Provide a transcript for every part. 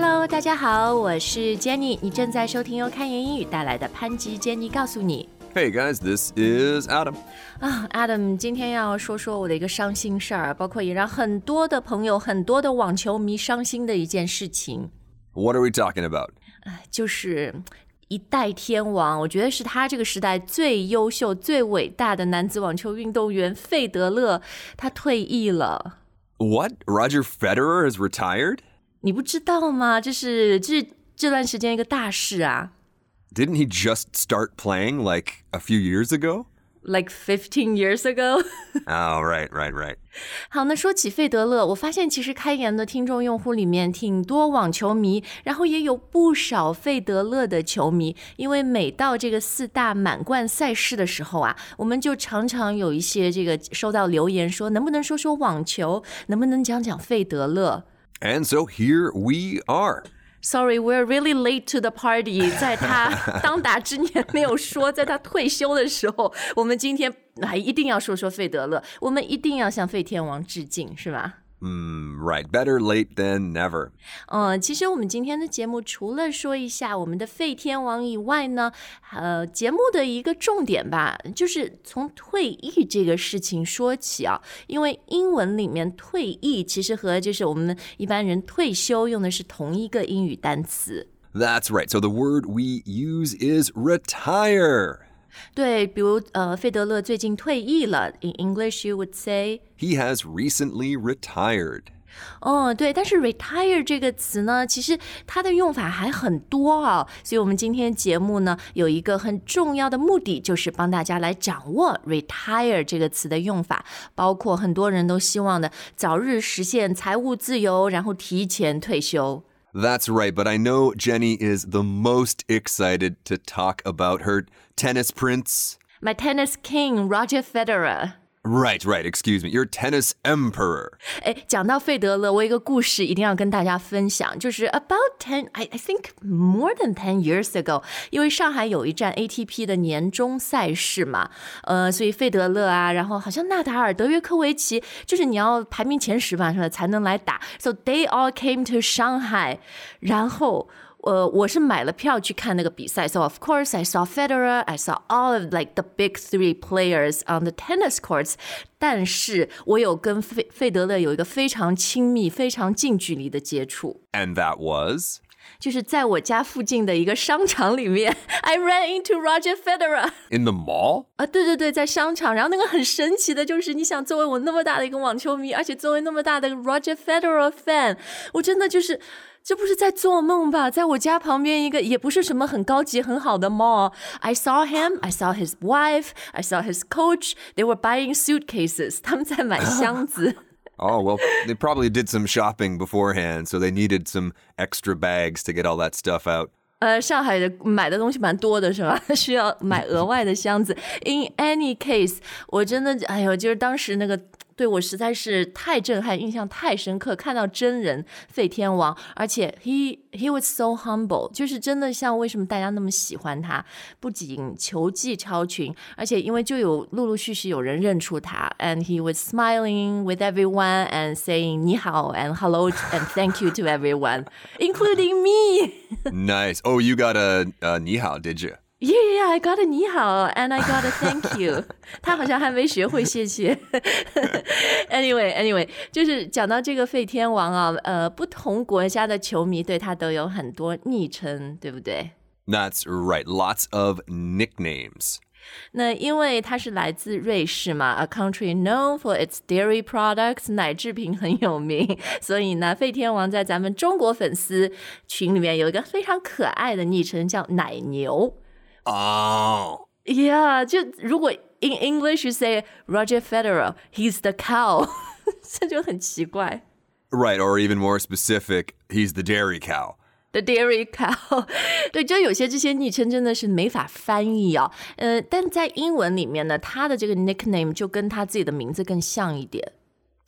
Hello，大家好，我是 Jenny，你正在收听由开言英语带来的潘吉 Jenny 告诉你。 Hey guys, this is Adam. 啊、a d a m 今天要说说我的一个伤心事儿，包括也让很多的朋友、很多的网球迷伤心的一件事情， What are we talking about? 就是一代天王，我觉得是他这个时代最优秀、最伟大的男子网球运动员费德勒，他退役了。 What? Roger Federer is retired? 你不知道吗？这是这是这段时间一个大事啊。Didn't he just start playing like a few years ago? Like fifteen years ago。Oh, right, right, right. 好，那说起费德勒，我发现其实开言的听众用户里面挺多网球迷，然后也有不少费德勒的球迷。因为每到这个四大满贯赛事的时候啊，我们就常常有一些这个收到留言说，能不能说说网球，能不能讲讲费德勒？And so here we are. Sorry, we're really late to the party。在他当打之年没有说，在他退休的时候，我们今天还一定要说说费德勒，我们一定要向费天王致敬，是吧？Mm, right, better late than never. 嗯，其实我们今天的节目除了说一下我们的废天王以外呢，呃，节目的一个重点吧，就是从退役这个事情说起啊。因为英文里面退役其实和就是我们一般人退休用的是同一个英语单词。That's right. So the word we use is retire. 对，比如呃，费德勒最近退役了，in English you would say。He has recently retired. 哦，对，但是 retire 这个词呢，其实它的用法还很多啊、所以我们今天节目呢有一个很重要的目的，就是帮大家来掌握 retire 这个词的用法，包括很多人都希望的早日实现财务自由，然后提前退休。That's right, but I know Jenny is the most excited to talk about her tennis prince. My tennis king Roger Federer。Right, right, excuse me. Your tennis emperor. 哎，讲到费德勒，我有一个故事一定要跟大家分享，就是 about ten, I I think more than ten years ago，因为上海有一站 ATP 的年终赛事嘛，呃，所以费德勒啊，然后好像纳达尔、德约科维奇，就是你要排名前十吧，是吧，才能来打，so they all came to Shanghai，然后。 呃，我是买了票去看那个比赛，so of course I saw Federer, I saw all of like the big three players on the tennis courts。但是我有跟费费德勒有一个非常亲密、非常近距离的接触， And that was? 就是在我家附近的一个商场里面，I ran into Roger Federer。 In the mall? 啊，对对对，在商场。然后那个很神奇的就是，你想作为我那么大的一个网球迷，而且作为那么大的 Roger Federer fan，我真的就是。 这不是在做梦吧？在我家旁边一个也不是什么很高级很好的 mall。I saw him, I saw his wife, I saw his coach. They were buying suitcases. 他们在买箱子。 Oh, well, they probably did some shopping beforehand, so they needed some extra bags to get all that stuff out. 呃，上海的买的东西蛮多的，是吧？需要买额外的箱子。In any case，我真的，哎呦，就是当时那个 对我实在是太震撼，印象太深刻。看到真人费天王，而且 he he was so humble，就是真的像为什么大家那么喜欢他，不仅球技超群，而且因为就有陆陆续续有人认出他，and he was smiling with everyone and saying 你好 and hello and thank you to everyone, including me. nice. Oh, you got a, a ni hao, did you? Yeah, yeah, I got a 你好 and I got a thank you 。他好像还没学会谢谢。anyway, anyway，就是讲到这个费天王啊，呃，不同国家的球迷对他都有很多昵称，对不对？ That's right. Lots of nicknames. 那因为他是来自瑞士嘛，a country known for its dairy products，奶制品很有名，所以呢，费天王在咱们中国粉丝群里面有一个非常可爱的昵称叫奶牛。 Oh. Yeah，就如果 in English you say Roger Federer, he's the cow，这就很奇怪。 Right, or even more specific, he's the dairy cow. The dairy cow，对，就有些这些昵称真的是没法翻译啊。呃，但在英文里面呢，他的这个 nickname 就跟他自己的名字更像一点。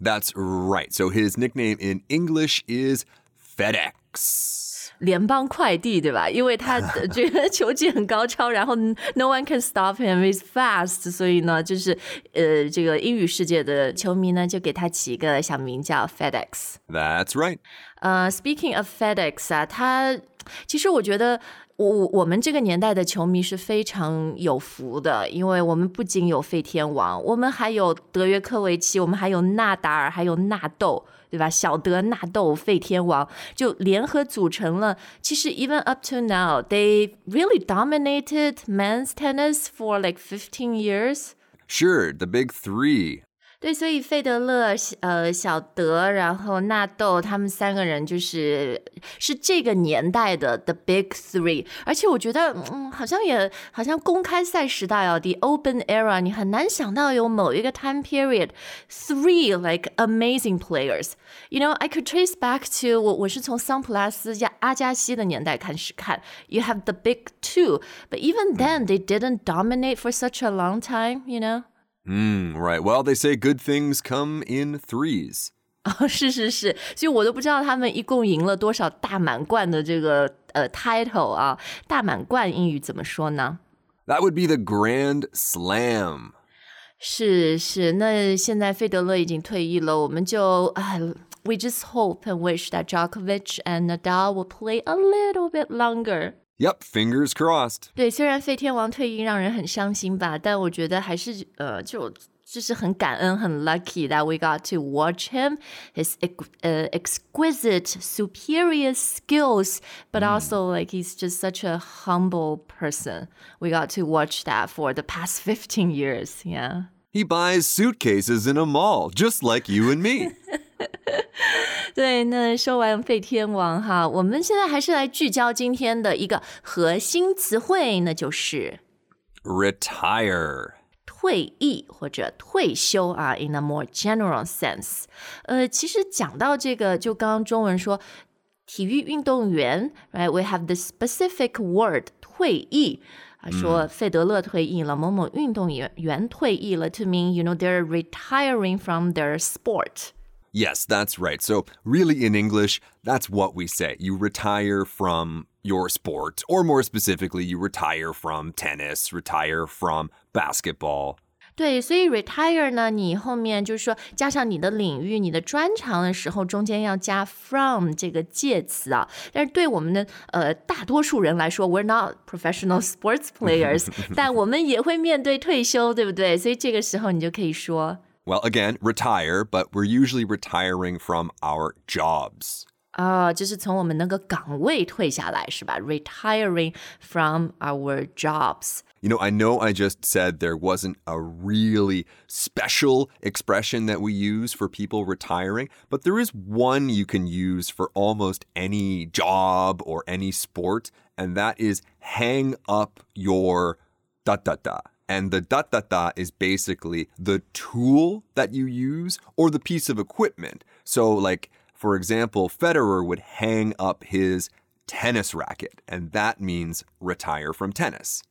That's right. So his nickname in English is FedEx. 联邦快递对吧？因为他的 这个球技很高超，然后 no one can stop him, he's fast，所以呢，就是呃，这个英语世界的球迷呢，就给他起一个小名叫 FedEx。That's right. 呃，Speaking of FedEx 啊，他其实我觉得我我我们这个年代的球迷是非常有福的，因为我们不仅有费天王，我们还有德约科维奇，我们还有纳达尔，还有纳豆。对吧？小德纳豆费天王就联合组成了。其实 even up to now, they really dominated men's tennis for like fifteen years. Sure, the big three 对，所以费德勒、呃小德，然后纳豆，他们三个人就是是这个年代的 the big three。而且我觉得，嗯，好像也好像公开赛时代哦，the open era，你很难想到有某一个 time period three like amazing players。You know, I could trace back to 我我是从桑普拉斯加阿加西的年代开始看。You have the big two, but even then they didn't dominate for such a long time. You know. Mm, right. Well, they say good things come in threes. 哦，是是是，所以我都不知道他们一共赢了多少大满贯的这个呃 title 啊。大满贯英语怎么说呢？ That would be the Grand Slam. 是是，那现在费德勒已经退役了，我们就啊，we just hope and wish that Djokovic and Nadal will play a little bit longer. Yep, fingers crossed。对，虽然费天王退役让人很伤心吧，但我觉得还是呃，就就是很感恩，很 lucky that we got to watch him, his uh, exquisite, superior skills, but mm. also like he's just such a humble person. We got to watch that for the past fifteen years. Yeah. He buys suitcases in a mall, just like you and me. 对，那说完费天王哈，我们现在还是来聚焦今天的一个核心词汇，那就是 retire。退役或者退休啊，in a more general sense，呃，其实讲到这个，就刚刚中文说体育运动员，right？We have the specific word 退役啊，说费德勒退役了，某某运动员员退役了，to mean you know they're retiring from their sport。Yes, that's right. So, really, in English, that's what we say. You retire from your sport, or more specifically, you retire from tennis, retire from basketball. 对，所以 retire 呢，你后面就是说加上你的领域、你的专长的时候，中间要加 from 这个介词啊。但是对我们的呃大多数人来说，we're not professional sports players，但我们也会面对退休，对不对？所以这个时候你就可以说 Well, again, retire, but we're usually retiring from our jobs. 啊、就是从我们那个岗位退下来，是吧？Retiring from our jobs。 You know, I know I just said there wasn't a really special expression that we use for people retiring, but there is one you can use for almost any job or any sport, and that is hang up your da da da. And the da da da is basically the tool that you use or the piece of equipment. So, like, for example, Federer would hang up his tennis racket, and that means retire from tennis.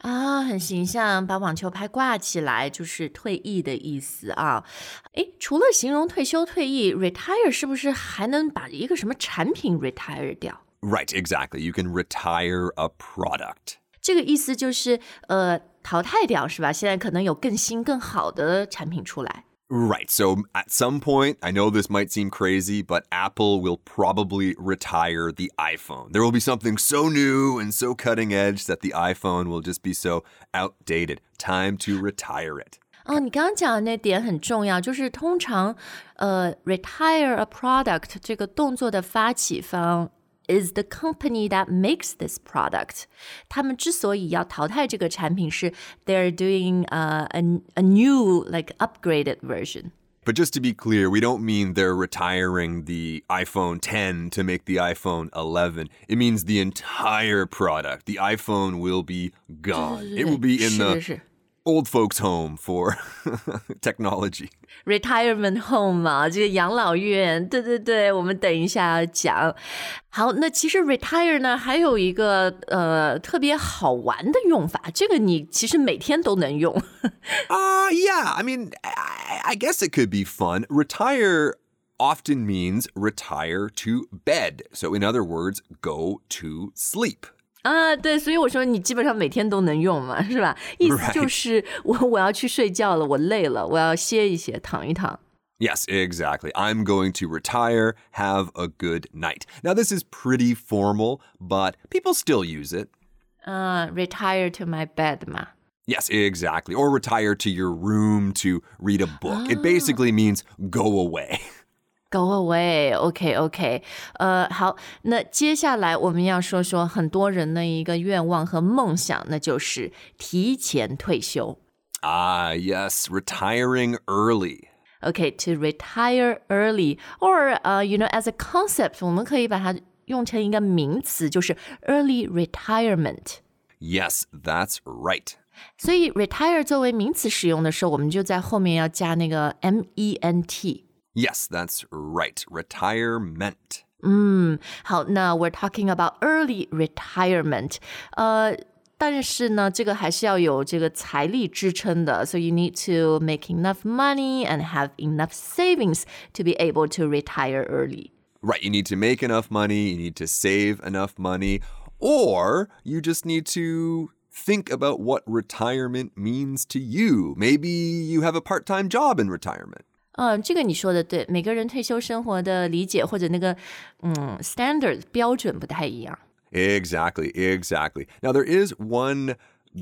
啊，很形象，把网球拍挂起来就是退役的意思啊。诶，除了形容退休、退役，retire 是不是还能把一个什么产品 retire 掉？ Right, exactly. You can retire a product. 这个意思就是呃 淘汰掉是吧？现在可能有更新、更好的产品出来。 Right. So at some point, I know this might seem crazy, but Apple will probably retire the iPhone. There will be something so new and so cutting edge that the iPhone will just be so outdated. Time to retire it. 哦，你刚刚讲的那点很重要，就是通常呃 retire a product 这个动作的发起方 is the company that makes this product。他们之所以要淘汰这个产品是 they're doing uh, a a new like upgraded version。 But just to be clear, we don't mean they're retiring the iPhone 10 to make the iPhone 11. It means the entire product. The iPhone will be gone. It will be in 是 the 是是 old folks' home for technology. retirement home 嘛，这个养老院，对对对，我们等一下要讲。好，那其实 retire 呢还有一个呃特别好玩的用法，这个你其实每天都能用。 Uh, yeah. I mean, I, I guess it could be fun. Retire often means retire to bed. So, in other words, go to sleep. 啊，对，所以我说你基本上每天都能用嘛，是吧？意思就是我我要去睡觉了，我累了，我要歇一歇，躺一躺。Yes, exactly. I'm going to retire. Have a good night. Now, this is pretty formal, but people still use it. Uh, retire to my bed 嘛。Yes, exactly. Or retire to your room to read a book. It basically means go away. Go away, OK OK，呃，好，那接下来我们要说说很多人的一个愿望和梦想，那就是提前退休。Ah, yes, retiring early. Okay, to retire early, or uh, you know, as a concept，我们可以把它用成一个名词，就是 early retirement. Yes, that's right. 所以 retire 作为名词使用的时候，我们就在后面要加那个 m e n t。 Yes, that's right. Retirement. 嗯，好，那 we're talking about early retirement. 呃，但是呢，这个还是要有这个财力支撑的。So you need to make enough money and have enough savings to be able to retire early. Right, you need to make enough money, you need to save enough money, or you just need to think about what retirement means to you. Maybe you have a part time job in retirement. 嗯，这个你说的对，每个人退休生活的理解或者那个嗯 standard 标准不太一样。Exactly, exactly. Now there is one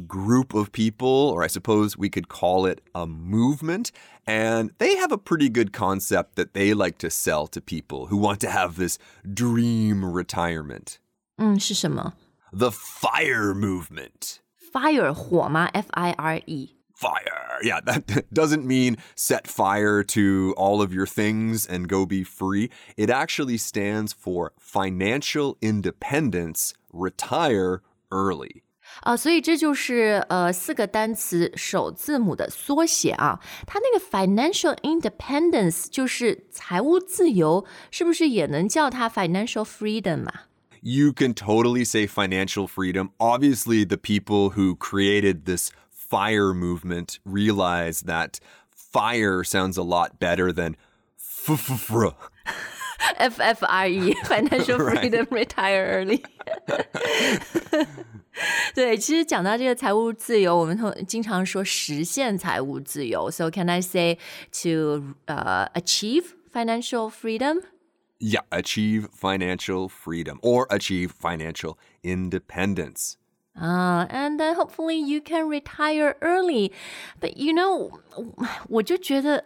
group of people, or I suppose we could call it a movement, and they have a pretty good concept that they like to sell to people who want to have this dream retirement. 嗯，是什么？The fire movement. Fire 火吗？F I R E fire. Yeah, that doesn't mean set fire to all of your things and go be free. It actually stands for financial independence, retire early. 啊，所以这就是呃四个单词首字母的缩写啊。它那个 financial independence 就是财务自由，是不是也能叫它 financial freedom 嘛？You can totally say financial freedom. Obviously, the people who created this fire movement realize that fire sounds a lot better than f F F R E financial freedom retire early 对，其实讲到这个财务自由，我们通经常说实现财务自由。So can I say to uh, achieve financial freedom? Yeah, achieve financial freedom or achieve financial independence. Uh, and then hopefully you can retire early. But you know, 我就觉得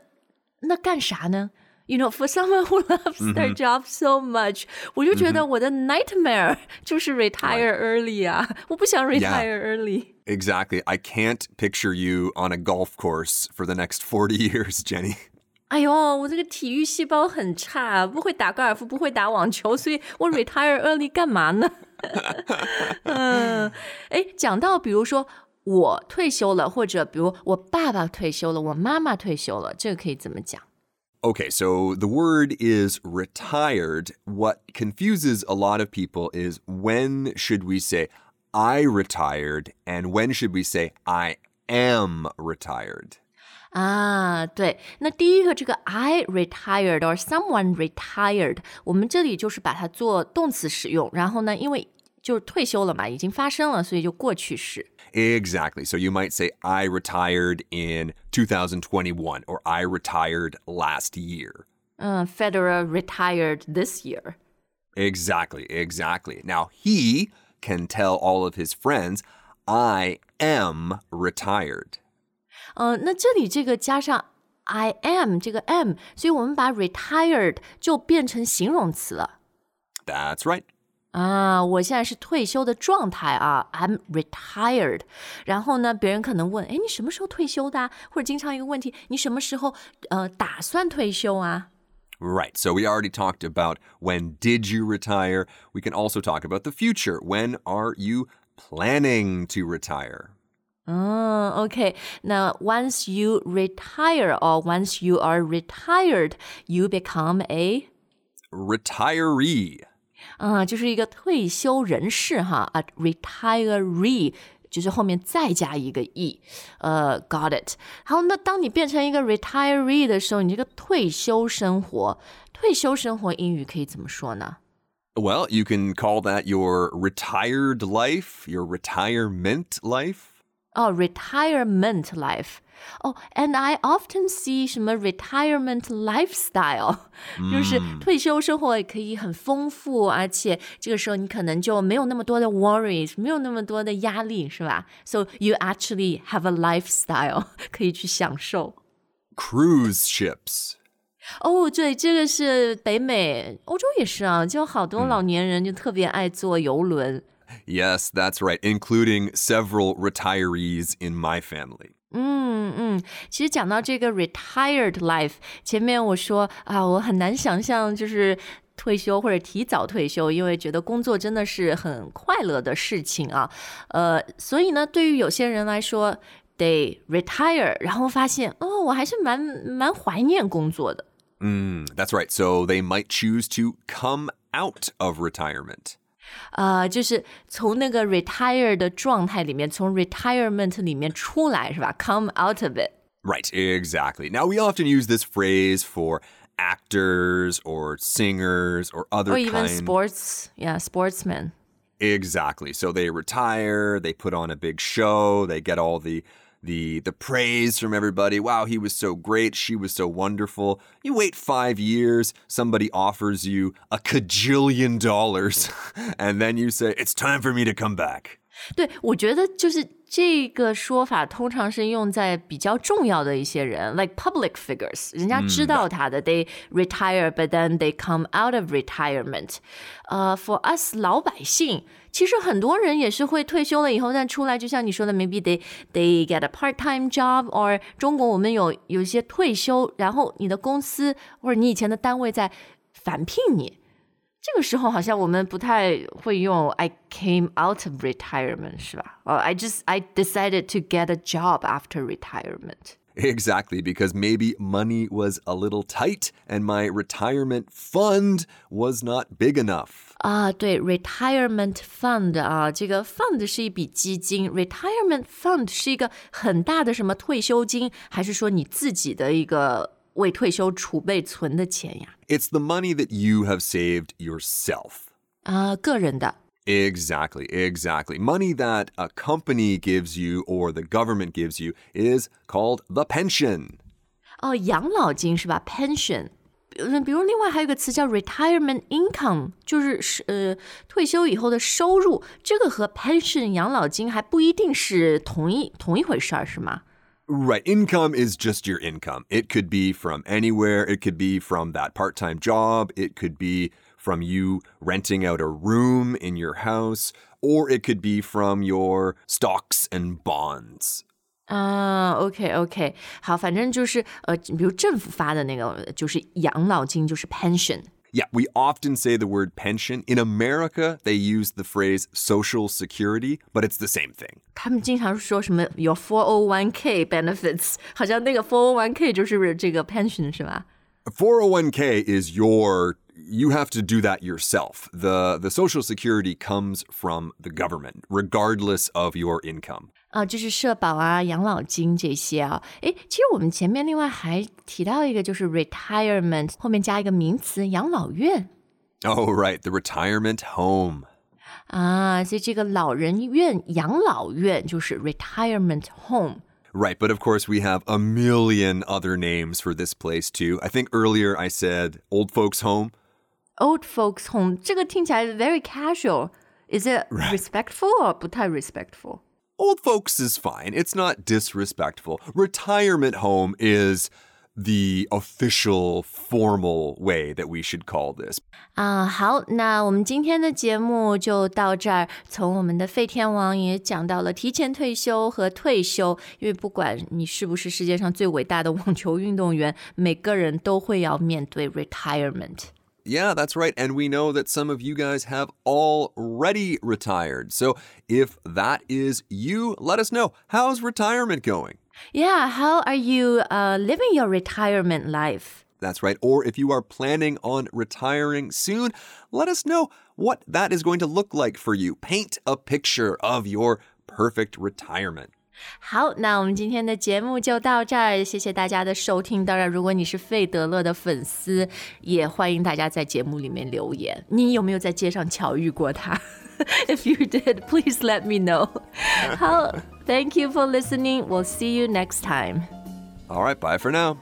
那干啥呢？You know, for someone who loves their job so much，、我就觉得我的 nightmare 就是 retire early 啊！我不想 retire early。Exactly. I can't picture you on a golf course for the next 40 years, Jenny. 哎呦，我这个体育细胞很差，不会打高尔夫，不会打网球，所以我 retire early 干嘛呢？嗯，哎，讲到比如说我退休了，或者比如我爸爸退休了，我妈妈退休了，这个可以怎么讲？Okay, so the word is retired. What confuses a lot of people is when should we say I retired and when should we say I am retired? 啊，对，那第一个这个 I retired or someone retired，我们这里就是把它做动词使用，然后呢，因为就是退休了嘛，已经发生了，所以就过去式。Exactly. So you might say I retired in 2021 or I retired last year. Uh, Federer retired this year. Exactly, exactly. Now he can tell all of his friends, I am retired. 呃，那这里这个加上 I am 这个 am，所以我们把 retired 就变成形容词了。That's right. 啊，我现在是退休的状态啊，I'm retired。然后呢，别人可能问，哎，你什么时候退休的？或者经常一个问题，你什么时候呃打算退休啊？Right. So we already talked about when did you retire. We can also talk about the future. When are you planning to retire? 嗯，OK，那 once you retire or once you are retired, you become a retiree. 啊，就是一个退休人士哈，a retiree 就是后面再加一个 e，呃，got it。好，那当你变成一个 retiree 的时候，你这个退休生活，退休生活英语可以怎么说呢？ Well, you can call that your retired life, your retirement life. 哦、r e t i r e m e n t life。哦、a n d I often see 什么 retirement lifestyle，、就是退休生活也可以很丰富，而且这个时候你可能就没有那么多的 worries，没有那么多的压力，是吧？So you actually have a lifestyle 可以去享受。Cruise ships. 哦，对，这个是北美、欧洲也是啊，就好多老年人就特别爱坐游轮。Yes, that's right, including several retirees in my family. 嗯嗯，其实讲到这个 retired life，前面我说啊，我很难想象就是退休或者提早退休，因为觉得工作真的是很快乐的事情啊。呃，所以呢，对于有些人来说，they retire，然后发现哦，我还是蛮蛮怀念工作的。 Mm, that's right. So they might choose to come out of retirement. 呃，就是从那个 retire 的状态里面，从 retirement 里面出来，是吧？Come out of it。 Right, exactly. Now, we often use this phrase for actors or singers or other or even kind. sports, yeah, sportsmen. Exactly. So they retire, they put on a big show, they get all the the the praise from everybody. Wow, he was so great, she was so wonderful. You wait 5 years, somebody offers you a cajillion dollars, and then you say it's time for me to come back. 对，我觉得就是这个说法通常是用在比较重要的一些人，like public figures，人家知道他的、t h e y retire but then they come out of retirement。呃、f o r us 老百姓，其实很多人也是会退休了以后，但出来就像你说的，maybe they they get a part-time job，or 中国我们有有一些退休，然后你的公司或者你以前的单位在返聘你。这个时候好像我们不太会用 I came out of retirement 是吧？哦、i just I decided to get a job after retirement。 Exactly, because maybe money was a little tight and my retirement fund was not big enough. 啊，对，retirement fund 啊，这个 fund 是一笔基金，retirement fund 是一个很大的什么退休金，还是说你自己的一个 为退休储备存的钱呀？ It's the money that you have saved yourself. 啊，个人的。 Exactly, exactly. Money that a company gives you or the government gives you is called the pension. 哦，养老金是吧？pension。嗯，比如另外还有一个词叫 retirement income，就是是呃退休以后的收入，这个和 pension 养老金还不一定是同一同一回事儿，是吗？ Right, income is just your income. It could be from anywhere. It could be from that part time job. It could be from you renting out a room in your house, or it could be from your stocks and bonds. 啊，OK OK，好，反正就是呃，比如政府发的那个就是养老金，就是 pension。 Yeah, we often say the word pension. In America, they use the phrase social security, but it's the same thing. 他们经常说什么有 401k benefits，好像那个 401k 就是这个 pension 是吧？ 401k is your you have to do that yourself. The the social security comes from the government regardless of your income. 啊，就是社保啊、养老金这些啊。诶，其实我们前面另外还提到一个，就是 retirement 后面加一个名词养老院 Oh, right, the retirement home. 啊，所以这个老人院、养老院就是 retirement home。 Right, but of course we have a million other names for this place too. I think earlier I said old folks home. Old folks home 这个听起来 very casual。Is it respectful or 不太 respectful？ old folks is fine. It's not disrespectful. Retirement home is the official formal way that we should call this 啊，uh, 好，那我们今天的节目就到这儿。从我们的费天王也讲到了提前退休和退休，因为不管你是不是世界上最伟大的网球运动员，每个人都会要面对 yeah, that's right. And we know that some of you guys have already retired. So if that is you, let us know. How's retirement going? Yeah, how are you uh, living your retirement life? That's right. Or if you are planning on retiring soon, let us know what that is going to look like for you. Paint a picture of your perfect retirement. 好，那我们今天的节目就到这儿，谢谢大家的收听。当然，如果你是费德勒的粉丝，也欢迎大家在节目里面留言。你有没有在街上巧遇过他？If you did, please let me know. 好，Thank you for listening. We'll see you next time. All right, bye for now.